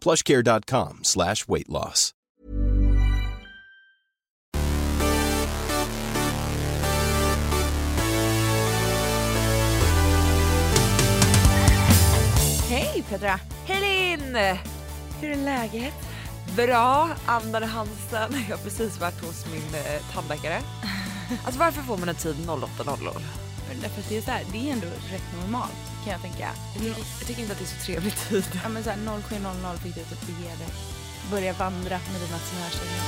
plushcare.com slash weight loss. Hej Petra! Hej Linn! Hur är läget? Bra, andan i halsen. Jag har precis varit hos min eh, tandläkare. Alltså varför får man en tid 08.00? Därför att det är så här, det är ändå rätt normalt kan jag tänka. Jag tycker inte att det är så trevlig tid. Ja men så här 07.00 fick du typ bege dig. Börja vandra med dina snörslingar.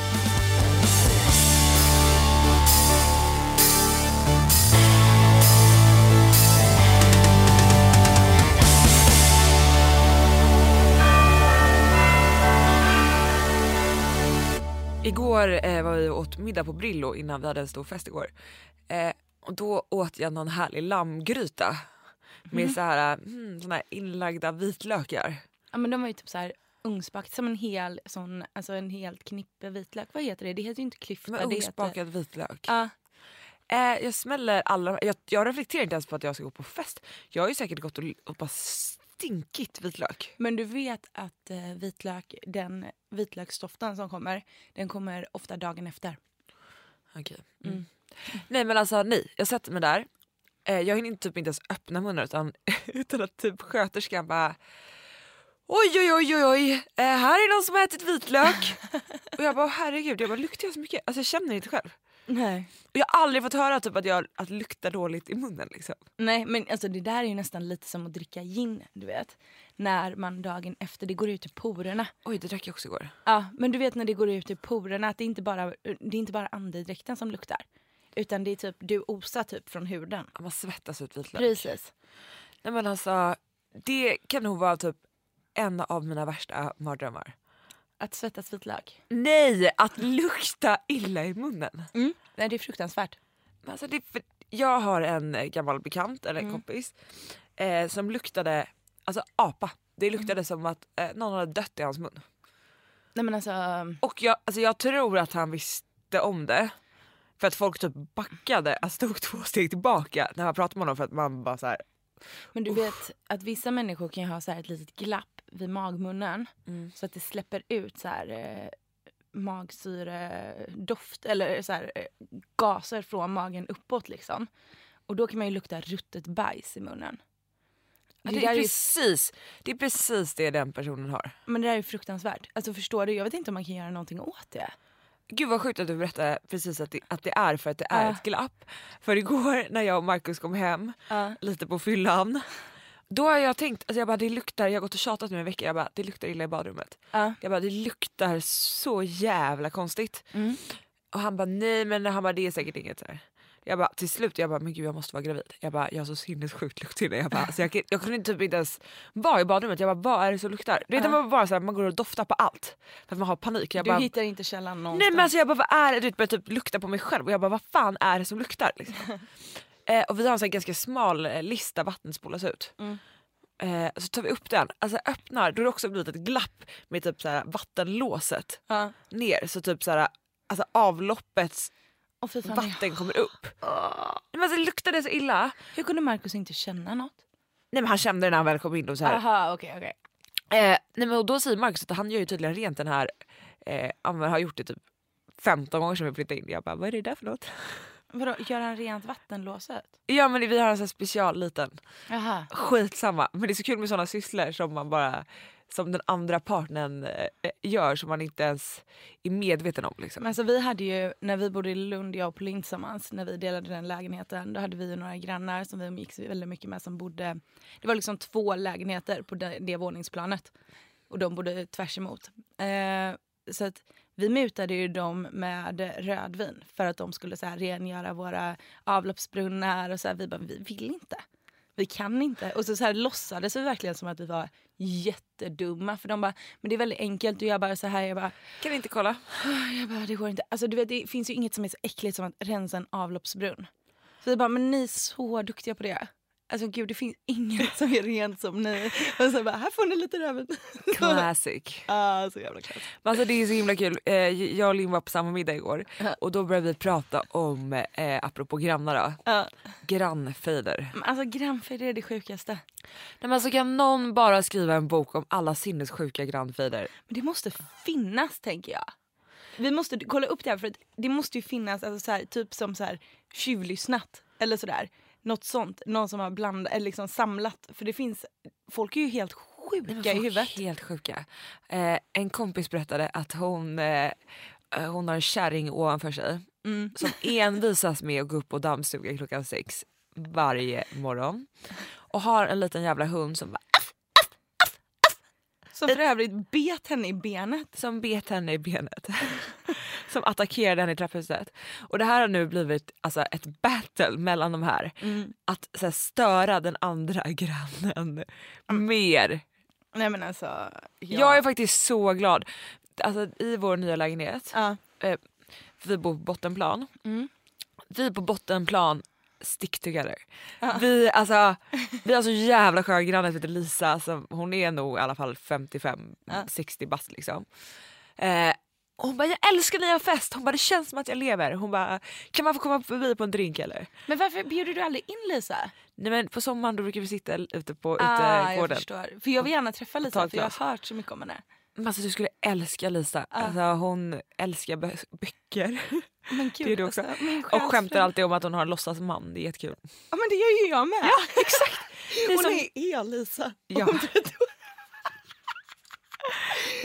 Igår eh, var vi och åt middag på Brillo innan vi hade en stor fest igår. Eh, och då åt jag någon härlig lammgryta med så här, mm, såna här inlagda vitlökar. Ja men de var ju typ så här ugnsbakt som en hel sån, alltså en helt knippe vitlök. Vad heter det? Det heter ju inte klyfta. Med det heter... ugnsbakad vitlök. Ja. Eh, jag smäller alla, jag, jag reflekterar inte ens på att jag ska gå på fest. Jag har ju säkert gått och, och bara stinkigt vitlök. Men du vet att eh, vitlök, den vitlöksdoften som kommer, den kommer ofta dagen efter. Okej. Mm. Nej men alltså nej, jag sätter mig där. Eh, jag hinner inte, typ inte ens öppna munnen utan, utan att typ sköterskan bara Oj oj oj oj oj, eh, här är någon som har ätit vitlök. och jag bara herregud, jag bara luktar jag så mycket? Alltså jag känner inte själv. Nej. Och jag har aldrig fått höra typ att jag att luktar dåligt i munnen liksom. Nej men alltså det där är ju nästan lite som att dricka gin, du vet. När man dagen efter, det går ut i porerna. Oj det drack jag också igår. Ja, men du vet när det går ut i porerna att det är inte bara, det är inte bara andedräkten som luktar. Utan det är typ, du osar typ från huden. Man svettas ut vitlök. Precis. Nej men alltså, det kan nog vara typ en av mina värsta mardrömmar. Att svettas vitlök. Nej, att lukta illa i munnen. Mm. Nej det är fruktansvärt. Men Alltså det, för jag har en gammal bekant, eller en Mm. kompis, eh, som luktade alltså apa. Det luktade Mm. som att eh, någon hade dött i hans mun. Nej men alltså, Och jag, alltså jag tror att han visste om det. För att folk typ backade, alltså tog två steg tillbaka när man pratade med honom för att man bara så här. men du vet att vissa människor kan ju ha så här ett litet glapp vid magmunnen. Så att det släpper ut så här eh, magsyredoft eller så här, eh, gaser från magen uppåt liksom. Och då kan man ju lukta ruttet bajs i munnen. Det, Det är precis, det är precis det den personen har. Men det där är ju fruktansvärt. Alltså förstår du? Jag vet inte om man kan göra någonting åt det. Gud vad sjukt att du berättade precis att det, att det är för att det är Ja. ett glapp. För igår när jag och Markus kom hem Ja. lite på fyllan. Då har jag tänkt, alltså jag bara det luktar, jag har gått och tjatat nu en vecka, jag bara det luktar illa i badrummet. Ja. Jag bara det luktar så jävla konstigt. Mm. Och han bara nej men han bara det är säkert inget så här. Jag bara till slut jag bara men gud jag måste vara gravid. Jag bara jag har så sinnessjukt lukt inne. Jag bara så jag, jag kunde typ inte ens vara i badrummet. Jag bara vad är det som luktar? Du vet Ja. man bara så här, man går och doftar på allt. För att man har panik. Jag Du bara, hittar inte källan någonstans. Nej men alltså jag bara vad är det? Du vet, börjar typ lukta på mig själv och jag bara vad fan är det som luktar? Liksom. eh, och vi har en här ganska smal eh, lista vattnet spolas ut. Mm. Eh, så tar vi upp den, alltså öppnar, då har det också blivit ett glapp med typ så här vattenlåset Ja. ner så typ så här, alltså avloppets Och fy fan, vatten kommer upp. Men alltså, det luktade så illa. Hur kunde Markus inte känna något? Nej men han kände det när han väl kom in och så här. Aha, okej okej. Eh, nej men och då säger Marcus att han gör ju tydligen rent den här, eh, han har gjort det typ 15 gånger sedan vi flyttade in. Jag bara vad är det där för något? Vadå, gör han rent vattenlåset? Ja men vi har en sån här special liten, Jaha. skitsamma. Men det är så kul med såna sysslor som man bara som den andra partnern eh, eh, gör som man inte ens är medveten om. Liksom. Men alltså vi hade ju, när vi bodde i Lund, jag och Pauline tillsammans, när vi delade den lägenheten, då hade vi några grannar som vi umgicks väldigt mycket med som bodde, det var liksom två lägenheter på det, det våningsplanet. Och de bodde tvärs emot. Eh, så att vi mutade ju dem med rödvin för att de skulle så här rengöra våra avloppsbrunnar och så här, vi bara, vi vill inte. Vi kan inte. Och så, så här låtsades vi verkligen som att vi var jättedumma. För de bara, men det är väldigt enkelt. Och jag bara så här, jag bara, Kan vi inte kolla? jag bara det går inte. Alltså du vet det finns ju inget som är så äckligt som att rensa en avloppsbrunn. Så vi bara, men ni är så duktiga på det. Alltså gud det finns inget som är rent som ni. Och så bara, här får ni lite rödvin. Classic. ah, så jävla klass. Men alltså det är så himla kul. Eh, jag och Linn var på samma middag igår och då började vi prata om, eh, apropå grannar då, Ja. grannfejder. Men Alltså grannfejder är det sjukaste. Nej, men alltså kan någon bara skriva en bok om alla sinnessjuka grannfejder? Men det måste finnas tänker jag. Vi måste kolla upp det här för att det måste ju finnas alltså, så här, typ som så här tjuvlyssnat eller sådär. Något sånt. Någon som har blandat eller liksom samlat. För det finns, folk är ju helt sjuka i huvudet. Helt sjuka. Eh, en kompis berättade att hon, eh, eh, hon har en kärring ovanför sig Mm. som envisas med att gå upp och dammsuga klockan sex varje morgon. Och har en liten jävla hund som, bara- Som för övrigt bet henne i benet. som bet henne i benet. Som attackerade henne i trapphuset. Och det här har nu blivit alltså, ett battle mellan de här. Att så här, störa den andra grannen mer. Nej men alltså. Ja. Jag är faktiskt så glad. Alltså, I vår nya lägenhet, Ja. eh, vi bor på bottenplan. Mm. Vi på bottenplan stick together. Vi, alltså, vi har så jävla skön granne som heter Lisa. Som, hon är nog i alla fall 55-60 bast liksom. Eh, och hon bara jag älskar när jag har fest. Hon bara det känns som att jag lever. Hon bara kan man få komma förbi på en drink eller? Men varför bjuder du aldrig in Lisa? Nej men på sommaren då brukar vi sitta ute på Ah, jag utegården. förstår. För jag vill gärna träffa Lisa för jag har hört så mycket om henne. Men alltså, du skulle älska Lisa. Alltså, hon älskar bö- böcker. Men gud, Det är du också. Alltså, Och skämtar alltid om att hon har en låtsasman. Det är jättekul. Ja men det gör ju jag med. Ja exakt. är Hon som- är el-Lisa. Ja.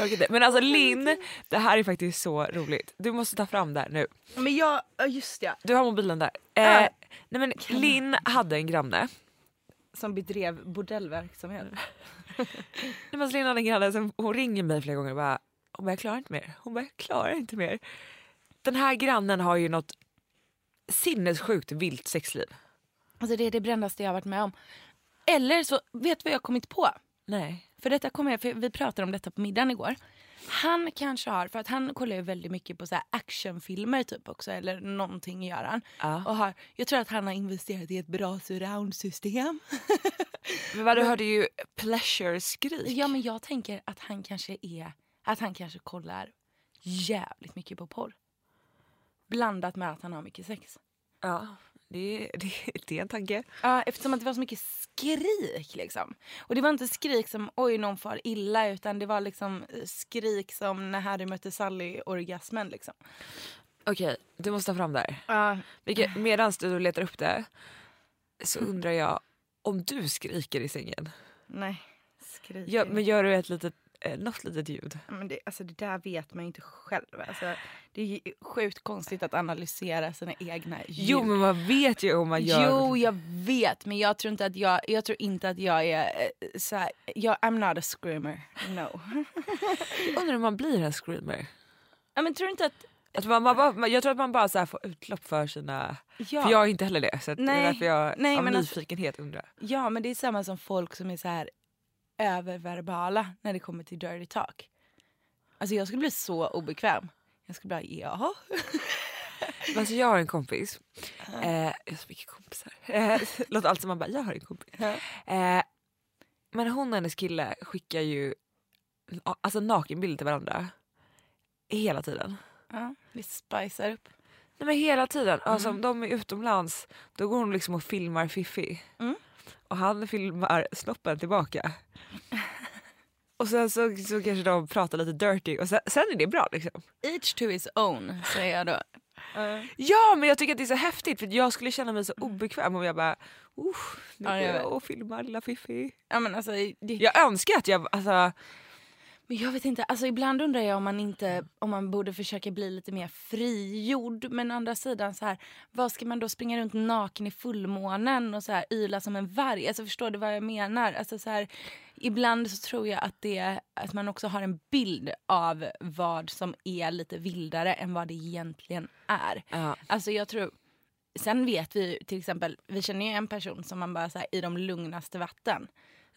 Inte. Men alltså Linn, det här är faktiskt så roligt. Du måste ta fram det här nu. Men jag, ja, just det. Du har mobilen där. Eh, Ja. nej men Linn hade en granne. Som bedrev bordellverksamhet. Nej, men Linn hade en granne som hon ringer mig flera gånger och bara hon bara, jag klarar inte mer. Hon bara, jag klarar inte mer. Den här grannen har ju något sinnessjukt vilt sexliv. Alltså det är det brändaste jag har varit med om. Eller så, vet du vad jag kommit på? Nej. För detta kommer jag, för vi pratade om detta på middagen igår. Han kanske har, för att han kollar ju väldigt mycket på så actionfilmer typ också, eller någonting gör han. Ja. Och har, jag tror att han har investerat i ett bra surroundsystem. Men vad, du hörde ju pleasure-skrik. Ja men jag tänker att han kanske är, att han kanske kollar jävligt mycket på porr. Blandat med att han har mycket sex. Ja, det, det, det är en tanke. Ja, eftersom att det var så mycket skrik liksom. Och det var inte skrik som oj någon far illa utan det var liksom skrik som när Harry mötte Sally-orgasmen liksom. Okej, du måste ta fram det här. Ja, Vilket, medan du letar upp det så undrar jag om du skriker i sängen. nej. Skrik. Gör, men gör du ett litet, eh, något litet ljud? men det, alltså det där vet man ju inte själv. Alltså, det är ju sjukt konstigt att analysera sina egna ljud. Jo men man vet ju om man gör Jo, jag vet, men jag tror inte att jag, jag, tror inte att jag är eh, så här, jag, I'm not a screamer. No. Jag undrar om man blir en screamer. ja, men tror inte att... Att man, man bara, jag tror att man bara så får utlopp för sina... Ja, För jag är inte heller det. Så att det Nej, är därför jag nej, av alltså- nyfikenhet undrar. ja, men det är samma som folk som är så här öververbala när det kommer till dirty talk. Alltså jag skulle bli så obekväm. Jag skulle bara, ja. Men Alltså jag har en kompis. Eh, jag har så mycket kompisar. Eh, låter allt som man bara, jag har en kompis. Eh, men hon och hennes kille skickar ju alltså nakenbilder till varandra. Hela tiden. ja. Vi spicar upp. Nej men hela tiden. Alltså om de är utomlands då går hon liksom och filmar Fifi. Mm. Och han filmar snoppen tillbaka. Och sen så, så kanske de pratar lite dirty och sen, sen är det bra liksom. Each to his own, säger jag då. Ja men jag tycker att det är så häftigt för jag skulle känna mig så obekväm om jag bara nu går jag och filmar lilla Fifi. Ja, men alltså, det, Jag önskar att jag, alltså, Men jag vet inte, alltså ibland undrar jag om man inte, om man borde försöka bli lite mer frigjord. Men å andra sidan så här, vad ska man då springa runt naken i fullmånen och så här yla som en varg? Alltså förstår du vad jag menar? Alltså så här, ibland så tror jag att det, att man också har en bild av vad som är lite vildare än vad det egentligen är. Ja. Alltså jag tror, sen vet vi till exempel, vi känner ju en person som man bara så här, i de lugnaste vatten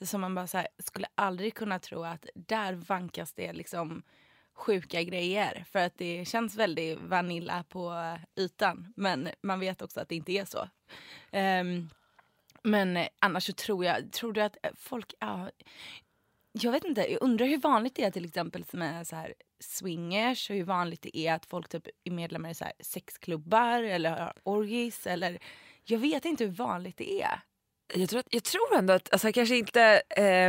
som man bara så här, skulle aldrig kunna tro att där vankas det liksom sjuka grejer. För att det känns väldigt vanilla på ytan. Men man vet också att det inte är så. Um, men annars så tror jag, tror du att folk, ja, jag vet inte, jag undrar hur vanligt det är till exempel med så här swingers och hur vanligt det är att folk typ är medlemmar i så här sexklubbar eller har orgis eller jag vet inte hur vanligt det är. Jag tror, att, jag tror ändå att, alltså kanske inte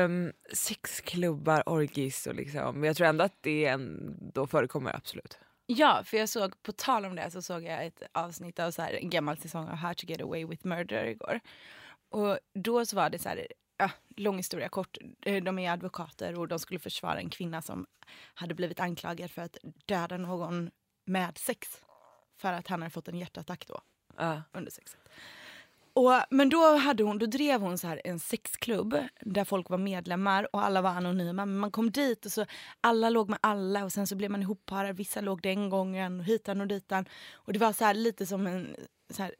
um, sexklubbar, orgis och liksom, men jag tror ändå att det ändå förekommer absolut. Ja, för jag såg, på tal om det så såg jag ett avsnitt av så här, en gammal säsong av How to get away with murder igår. Och då så var det så här, ja, lång historia kort, eh, de är advokater och de skulle försvara en kvinna som hade blivit anklagad för att döda någon med sex. För att han hade fått en hjärtattack då, Uh. under sexet. Och, men då, hade hon, då drev hon så här en sexklubb där folk var medlemmar och alla var anonyma. Men man kom dit och så alla låg med alla och sen så blev man ihopparad. Vissa låg den gången och hitan och ditan. Och det var så här lite som en så här,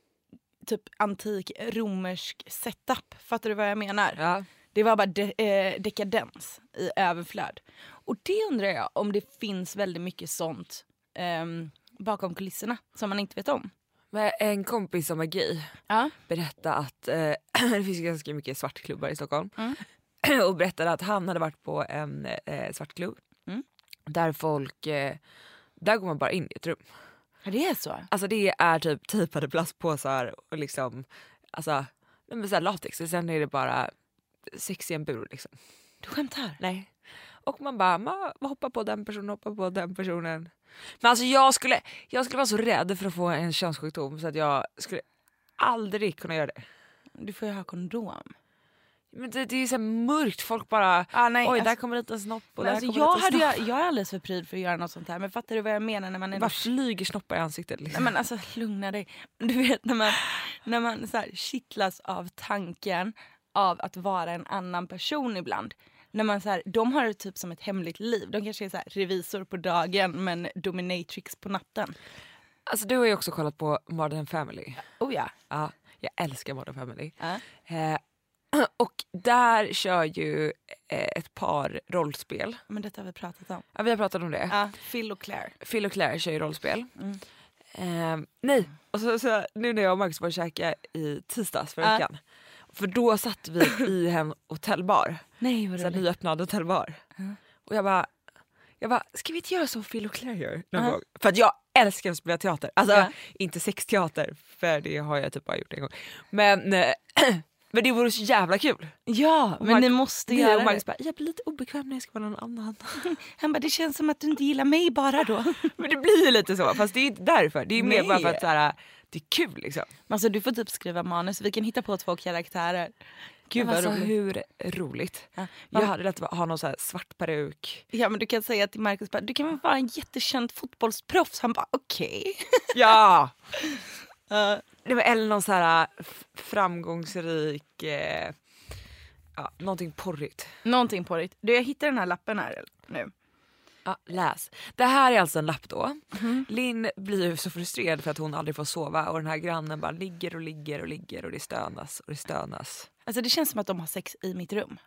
typ antik romersk setup. Fattar du vad jag menar? Ja. Det var bara de, eh, dekadens i överflöd. Och det undrar jag om det finns väldigt mycket sånt ehm, bakom kulisserna som man inte vet om. Men en kompis som är gay Ja. berättade att eh, det finns ganska mycket svartklubbar i Stockholm. Mm. och berättade att han hade varit på en eh, svartklubb Mm. där folk, eh, där går man bara in i ett rum. Ja, det är så? Alltså det är typ tejpade plastpåsar och liksom, alltså men så latex och sen är det bara sex i en bur liksom. Du skämtar? Nej. Och man bara, man hoppar på den personen, hoppar på den personen. Men alltså jag skulle, jag skulle vara så rädd för att få en könssjukdom så att jag skulle aldrig kunna göra det. Du får ju ha kondom. Men det, det är så här mörkt, folk bara Ah, nej, oj alltså- där kommer lite snopp och där alltså, kommer jag, hade, jag, jag är alldeles för pryd för att göra något sånt här. Men fattar du vad jag menar när man är... bara flyger snoppar i ansiktet. Nej, Liksom. men alltså lugna dig. Du vet när man, när man så här, kittlas av tanken av att vara en annan person ibland. När man så här, de har det typ som ett hemligt liv. De kanske är så här, revisor på dagen men dominatrix på natten. Alltså du har ju också kollat på Modern Family. Oh ja. Ja, jag älskar Modern Family. Ja. Eh, och där kör ju eh, ett par rollspel. Men detta har vi pratat om. Ja, vi har pratat om det. Ja, Phil och Claire. Phil och Claire kör ju rollspel. Mm. Eh, nej, och så, så, nu när jag och Marcus var och käkade i tisdags förra veckan. För då satt vi i en hotellbar. Nej vad roligt. nyöppnad hotellbar. Och jag bara, jag bara, ska vi inte göra som Phil och Claire gör någon Ja. gång? För att jag älskar att spela teater. Alltså Ja. inte sexteater, för det har jag typ bara gjort en gång. Men, eh, men det vore så jävla kul. Ja, Och men Mark- ni måste göra och Marcus det. bara, jag blir lite obekväm när jag ska vara någon annan. Han bara, det känns som att du inte gillar mig bara då. Men det blir ju lite så, fast det är inte därför. Det är mer bara för att så här, det är kul liksom. Alltså du får typ skriva manus, vi kan hitta på två karaktärer. Gud Men vad alltså, roligt. hur roligt. Ja. Jag hade velat ha någon så svart peruk. Ja men du kan säga till Marcus bara, du kan väl vara en jättekänd fotbollsproffs? Han bara okej. Ja! Ja. Det var eller någon så här f- framgångsrik, eh, ja, någonting porrigt. Någonting det. Du jag hittar den här lappen här nu. Ja, läs. Det här är alltså en lapp då. Linn blir ju så frustrerad för att hon aldrig får sova och den här grannen bara ligger och ligger och ligger och det stönas och det stönas. Alltså det känns som att de har sex i mitt rum.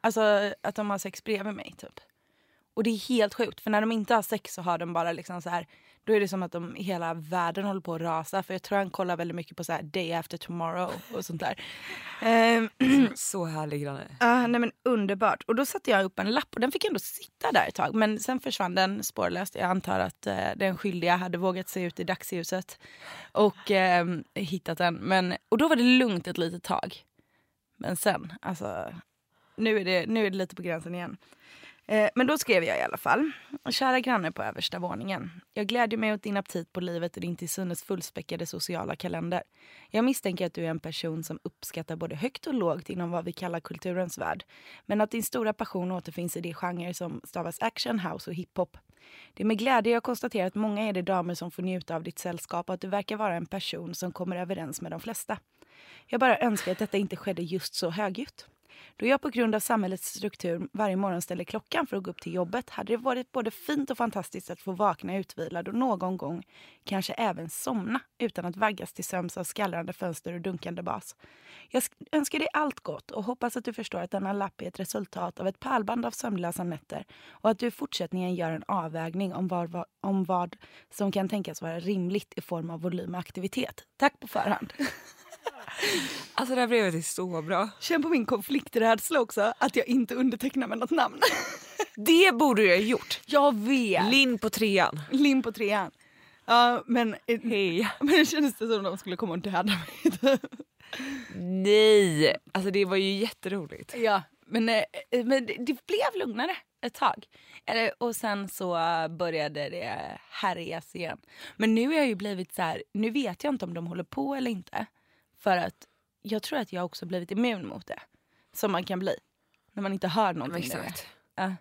Alltså att de har sex bredvid mig typ. Och det är helt sjukt för när de inte har sex så har de bara liksom så här. Då är det som att de, hela världen håller på att rasa. För jag tror han kollar väldigt mycket på så här day after tomorrow och sånt där. Ehm, Så härlig granne. Ja, nej men underbart. Och då satte jag upp en lapp och den fick ändå sitta där ett tag. Men sen försvann den spårlöst. Jag antar att eh, den skyldiga hade vågat se ut i dagsljuset och eh, hittat den. Men, och då var det lugnt ett litet tag. Men sen, alltså, nu är det, nu är det lite på gränsen igen. Eh, men då skrev jag i alla fall. Kära granne på översta våningen. Jag glädjer mig åt din aptit på livet och din till synes fullspäckade sociala kalender. Jag misstänker att du är en person som uppskattar både högt och lågt inom vad vi kallar kulturens värld. Men att din stora passion återfinns i de genrer som stavas action, house och hiphop. Det är med glädje jag konstaterar att många är de damer som får njuta av ditt sällskap och att du verkar vara en person som kommer överens med de flesta. Jag bara önskar att detta inte skedde just så högljutt. Då jag på grund av samhällets struktur varje morgon ställer klockan för att gå upp till jobbet hade det varit både fint och fantastiskt att få vakna utvilad och någon gång kanske även somna utan att vaggas till sömns av skallrande fönster och dunkande bas. Jag önskar dig allt gott och hoppas att du förstår att denna lapp är ett resultat av ett pärlband av sömnlösa nätter och att du i fortsättningen gör en avvägning om vad, om vad som kan tänkas vara rimligt i form av volym och aktivitet. Tack på förhand. Alltså det här brevet är så bra. Känn på min konflikträdsla också, att jag inte undertecknar med något namn. Det borde du ha gjort. Jag vet. Linn på trean. Linn på trean. Ja men, Hej. men det kändes det som att de skulle komma och döda mig. Nej, alltså det var ju jätteroligt. ja, men, eh, men det blev lugnare ett tag. Och sen så började det härjas igen. Men nu har jag ju blivit så här, nu vet jag inte om de håller på eller inte. För att jag tror att jag också blivit immun mot det. Som man kan bli. När man inte hör någonting. längre. Exakt. Ja.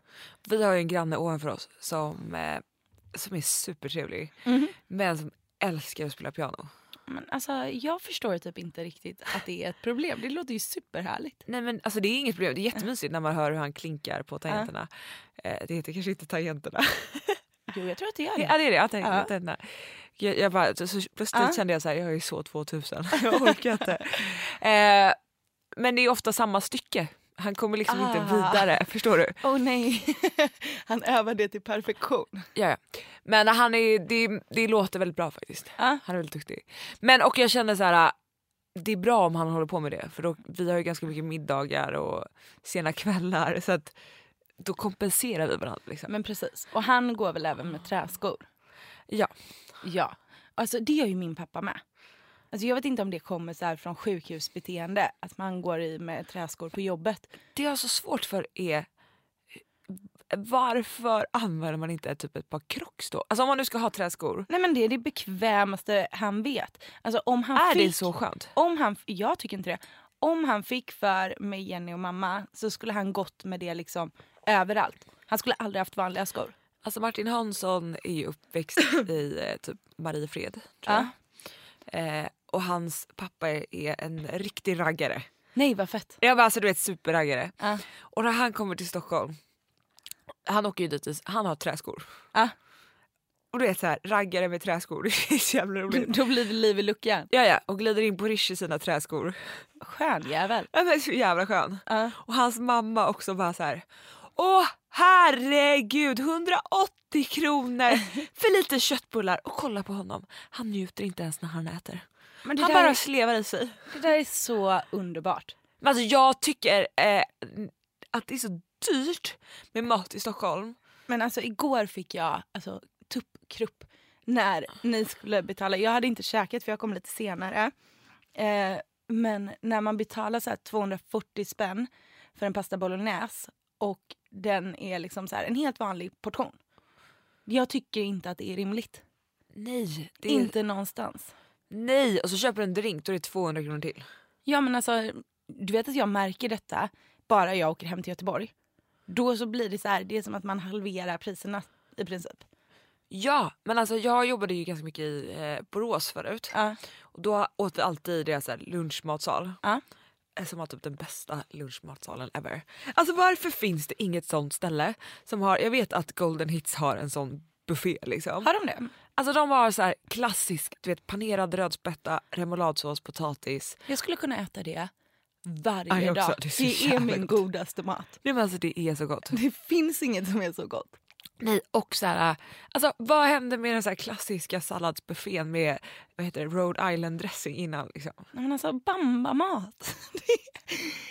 Vi har ju en granne ovanför oss som, eh, som är supertrevlig Mhm. men som älskar att spela piano. Men alltså, jag förstår typ inte riktigt att det är ett problem. Det låter ju superhärligt. Nej men alltså det är inget problem, det är jättemysigt när man hör hur han klinkar på tangenterna. Eh, det heter kanske inte tangenterna. Jo, jag tror att det gör det. ja det är det, ja, tang- Ja. tangenterna. Jag, jag bara, så, så plötsligt Ja. kände jag så här, jag är så 2000, jag orkar inte. Eh, men det är ofta samma stycke, han kommer liksom inte Ah. vidare, förstår du? Åh nej, han övar det till perfektion. Ja, ja. Men han är, det, det låter väldigt bra faktiskt. Ja. Han är väldigt duktig. Men och jag känner så här. Det är bra om han håller på med det för då, vi har ju ganska mycket middagar och sena kvällar så att då kompenserar vi varandra. Liksom. Men precis. Och han går väl även med träskor? Ja. Ja. Alltså det gör ju min pappa med. Alltså jag vet inte om det kommer så här från sjukhusbeteende, att man går i med träskor på jobbet. Det jag har så svårt för är varför använder man inte typ ett par crocs då? Alltså om man nu ska ha träskor, Nej men det är det bekvämaste han vet. Alltså om han är fick, det så skönt? Om han, jag tycker inte det. Om han fick för med Jenny och mamma så skulle han gått med det liksom överallt. Han skulle aldrig haft vanliga skor. Alltså Martin Hansson är ju uppväxt i eh, typ Mariefred tror jag. Eh, och hans pappa är, en riktig raggare. Nej vad fett. Jag bara, alltså du vet superraggare. Ja. Och när han kommer till Stockholm, han åker ju dit, i- han har träskor. Ja. Och du vet så här, raggare med träskor, det är så jävla roligt. Då blir det liv i luckan. Ja ja, och glider in på Rish i sina träskor. Skön jävel. Han är så jävla skön. Ja. Och hans mamma också bara så här. Åh herregud, 180 kronor för lite köttbullar. Och kolla på honom, han njuter inte ens när han äter. Han bara är, slevar i sig. det där är så underbart. Men alltså jag tycker eh, att det är så dyrt med mat i Stockholm. Men alltså igår fick jag alltså, tuppkrupp när ni skulle betala. Jag hade inte käkat för jag kom lite senare. Eh, men när man betalar så här 240 spänn för en pasta bolognese och den är liksom så här en helt vanlig portion. Jag tycker inte att det är rimligt. Nej, är, Inte någonstans. nej. Och så köper du en drink då är det 200 kronor till. Ja men alltså, du vet att jag märker detta bara jag åker hem till Göteborg. Då så blir det så här, det är som att man halverar priserna i princip. Ja, men alltså jag jobbade ju ganska mycket i eh, Borås förut. Ja. Och då åt vi alltid i deras lunchmatsal. Ja. Eh, Som var typ den bästa lunchmatsalen ever. Alltså varför finns det inget sånt ställe som har, jag vet att Golden Hits har en sån buffé liksom. Har de det? Alltså de har så här klassisk, du vet panerad rödspätta, remouladsås, potatis. Jag skulle kunna äta det varje också. dag. Det är Det är min godaste mat. Nej men alltså det är så gott. Det finns inget som är så gott. Nej och så här, alltså vad hände med den så här klassiska salladsbuffén med vad heter det, Rhode Island dressing innan liksom? Men alltså bamba-mat.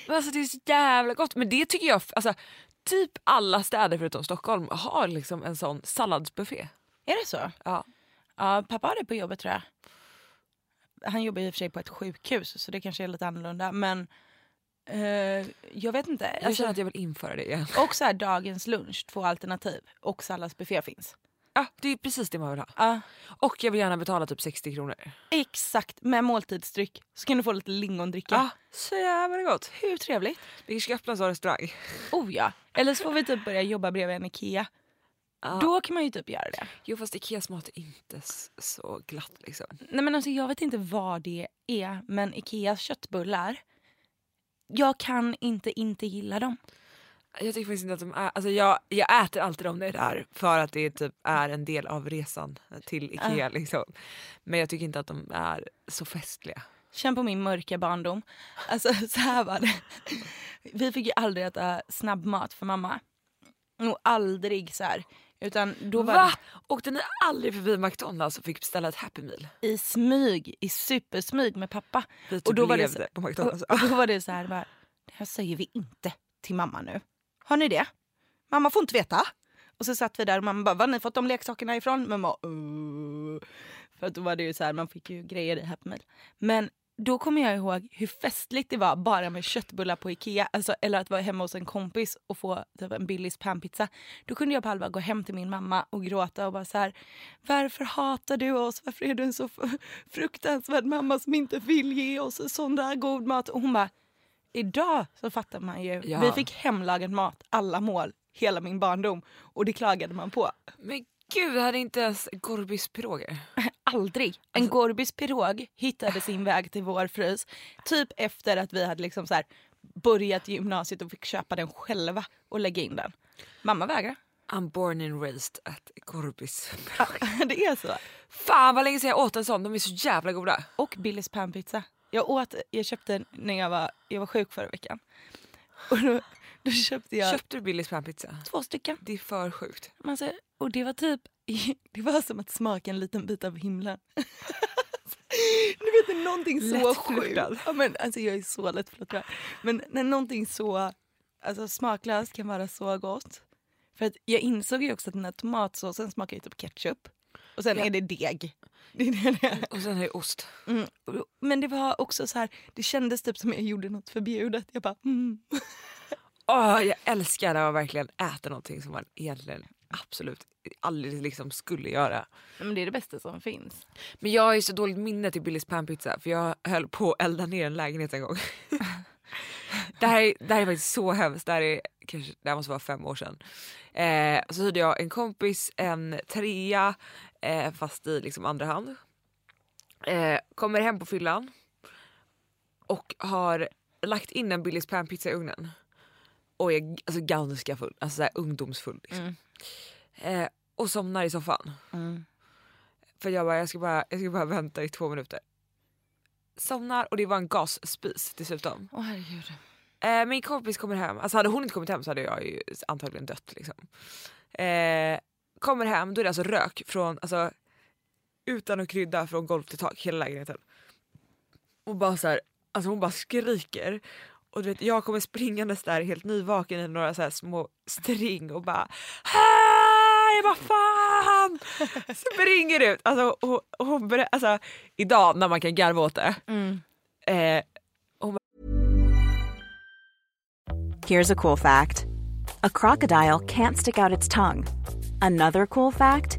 Alltså det är så jävla gott. Men det tycker jag, alltså typ alla städer förutom Stockholm har liksom en sån salladsbuffé. är det så? Ja. Ja, pappa har det på jobbet tror jag. Han jobbar i och för sig på ett sjukhus så det kanske är lite annorlunda. Men Eh, jag vet inte. Jag Alltså, känner att jag vill införa det igen. och så här dagens lunch, två alternativ. Och salladsbuffé finns. Ja, det är precis det man vill ha. Ja, Och jag vill gärna betala typ 60 kronor. exakt. Med måltidsdryck. Så kan du få lite lingondricka. Ja, så jävla gott. Hur trevligt? Vi ska öppna en sån restaurang. Oh ja. Eller så får vi typ börja jobba bredvid en Ikea. Ja. Då kan man ju typ göra det. Jo fast Ikeas mat är inte så glatt liksom. Nej men alltså jag vet inte vad det är men Ikeas köttbullar. Jag kan inte inte gilla dem. Jag tycker faktiskt inte att de är, alltså jag, jag äter alltid när jag är där för att det typ är en del av resan till Ikea liksom. Men jag tycker inte att de är så festliga. Känn på min mörka barndom. Alltså så här var det. Vi fick ju aldrig äta snabbmat för mamma. Och aldrig så här. Utan då var Va? Åkte ni aldrig förbi McDonalds och fick beställa ett happy meal? det i smyg, i supersmyg med pappa. Vi typ Och då var det så- på McDonalds. Och, och då var det så här, bara, det här säger vi inte till mamma nu. Har ni det? Mamma får inte veta. Och så satt vi där och mamma bara, var har ni fått de leksakerna ifrån? Mamma, uh. För att då var det ju så här, man fick ju grejer i Happy Meal. Men då kommer jag ihåg hur festligt det var bara med köttbullar på Ikea. Alltså, eller att vara hemma hos en kompis och få typ, en Billys panpizza. Då kunde jag på allvar gå hem till min mamma och gråta och bara så här. Varför hatar du oss? Varför är du en så fruktansvärd mamma som inte vill ge oss sån där god mat? Och hon bara, idag så fattar man ju. Ja. Vi fick hemlagad mat, alla mål, hela min barndom. Och det klagade man på. Men gud, hade inte ens Gorbis piroger. Aldrig. En Gorbis pirog hittade sin väg till vår frys. Typ efter att vi hade liksom så här börjat gymnasiet och fick köpa den själva och lägga in den. Mamma vägrade. I'm born and raised at Gorbis. Det är så. Fan vad länge sedan jag åt en sån, de är så jävla goda. Och Billys panpizza. Jag åt, jag köpte när jag var, jag var sjuk förra veckan. Och då, då köpte jag Köpte du Billys panpizza? två stycken. Det är för sjukt. Man säger, och det var typ, det var som att smaka en liten bit av himlen. Du vet det är någonting så sjukt. Ja, men, alltså, jag är så lättflörtad. Men när någonting så alltså, smaklöst kan vara så gott. För att jag insåg ju också att den här tomatsåsen smakar ju typ ketchup. Och sen Ja. är det deg. Det är det det är. Och sen är det ost. Mm. Men det var också så här, det kändes typ som jag gjorde något förbjudet. Jag bara mm. Åh, jag älskar man verkligen äter någonting som man egentligen absolut aldrig liksom skulle göra. Men det är det bästa som finns. Men jag har ju så dåligt minne till Billys panpizza för jag höll på att elda ner en lägenhet en gång. det, här är, det här är faktiskt så hemskt, det här, är, kanske, det här måste vara fem år sedan. Eh, så hyrde jag en kompis en trea eh, fast i liksom andra hand. Eh, kommer hem på fyllan och har lagt in en Billys panpizza i ugnen. Och är alltså ganska full, alltså så här ungdomsfull. Liksom. Eh, och somnar i soffan. För jag bara, jag ska bara, jag ska bara vänta i två minuter. Somnar och det var en gasspis dessutom. Åh herregud. Eh, min kompis kommer hem, alltså hade hon inte kommit hem så hade jag ju antagligen dött liksom. Eh, kommer hem, då är det alltså rök från, alltså utan att krydda från golv till tak, hela lägenheten. Och bara så här, alltså hon bara skriker. Och du vet, jag kommer springandes där helt nyvaken i några så här små string och bara Hej vad fan! Springer ut. Alltså, hon, hon ber- alltså, idag när man kan garva åt det. Eh, Here's a cool fact a crocodile can't stick out its tongue. Another cool fact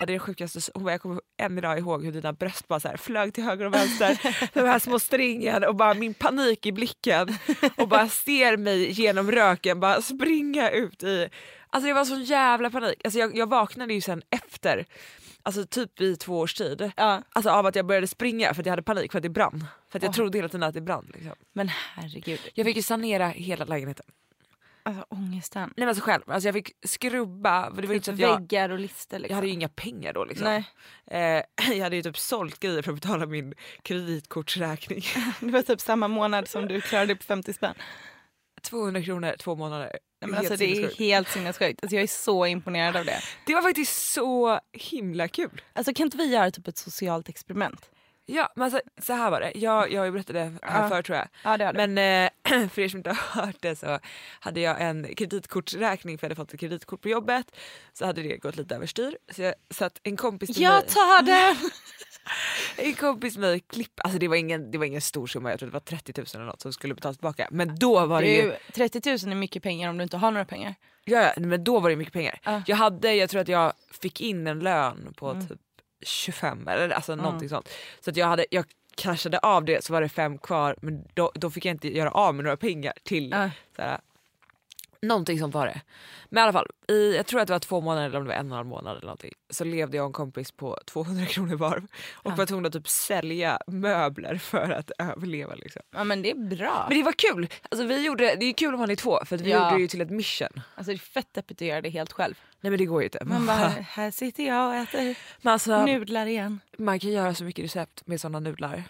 Ja, det är det sjukaste, hon bara, jag kommer än idag ihåg hur dina bröst bara så här flög till höger och vänster. de här små stringen och bara min panik i blicken. Och bara ser mig genom röken bara springa ut i... Alltså det var sån jävla panik. Alltså jag, jag vaknade ju sen efter, alltså typ i två års tid. Ja. Alltså av att jag började springa för att jag hade panik för att det brann. För att jag trodde hela tiden att det brann. Liksom. Men herregud. Jag fick ju sanera hela lägenheten. Alltså ångesten. Nej men alltså själv, alltså jag fick skrubba. För det var inte så att jag, Väggar och lister liksom. jag hade ju inga pengar då liksom. Nej. Eh, jag hade ju typ sålt grejer för att betala min kreditkortsräkning. Det var typ samma månad som du klarade på 50 spänn. 200 kronor två månader. Nej, men alltså, det är helt sinnessjukt. Alltså, jag är så imponerad av det. det var faktiskt så himla kul. Alltså, kan inte vi göra typ ett socialt experiment? Ja men alltså, så här var det, jag, jag har ju berättat det här Ja. förr tror jag. Ja, det. Men eh, för er som inte har hört det så hade jag en kreditkortsräkning för jag hade fått ett kreditkort på jobbet. Så hade det gått lite överstyr. Så, jag, så att en kompis till mig, Jag tar den! en kompis till mig klipp, alltså det var, ingen, det var ingen stor summa, jag tror det var 30 000 eller något som skulle betalas tillbaka. Men då var det ju, Du, 30 000 är mycket pengar om du inte har några pengar. ja, men då var det mycket pengar. Ja. Jag hade, jag tror att jag fick in en lön på typ 25 eller alltså någonting sånt. Så att jag hade, jag cashade av det så var det fem kvar men då, då fick jag inte göra av med några pengar till Ja. såhär, Någonting sånt var det. Men i alla fall, i, jag tror att det var två månader eller om det var en och en halv månad eller någonting. Så levde jag och en kompis på 200 kronor var och var tvungen att typ sälja möbler för att överleva. Liksom. Ja men det är bra. Men det var kul! Alltså, vi gjorde, det är kul om man är två för vi Ja. gjorde det ju till ett mission. Alltså det är fett deppigt att göra det helt själv. Nej men det går ju inte. Man bara, här sitter jag och äter Men alltså, nudlar igen. man kan göra så mycket recept med sådana nudlar.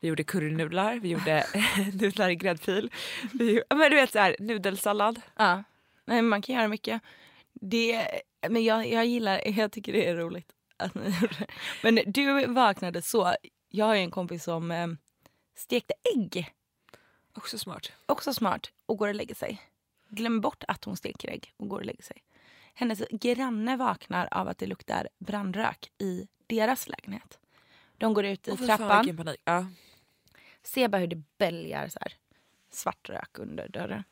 Vi gjorde currynudlar, vi gjorde nudlar i gräddfil. Vi, men du vet såhär, nudelsallad. Ja. Nej, man kan göra mycket. Det, men jag, jag gillar, jag tycker det är roligt att ni gjorde det. Men du vaknade så. Jag har ju en kompis som eh, stekte ägg. Också smart. Också smart. Och går och lägger sig. Glöm bort att hon steker ägg och går och lägger sig. Hennes granne vaknar av att det luktar brandrök i deras lägenhet. De går ut i fan, trappan. panik. Ja. Ser bara hur det bälgar så här. Svart rök under dörren.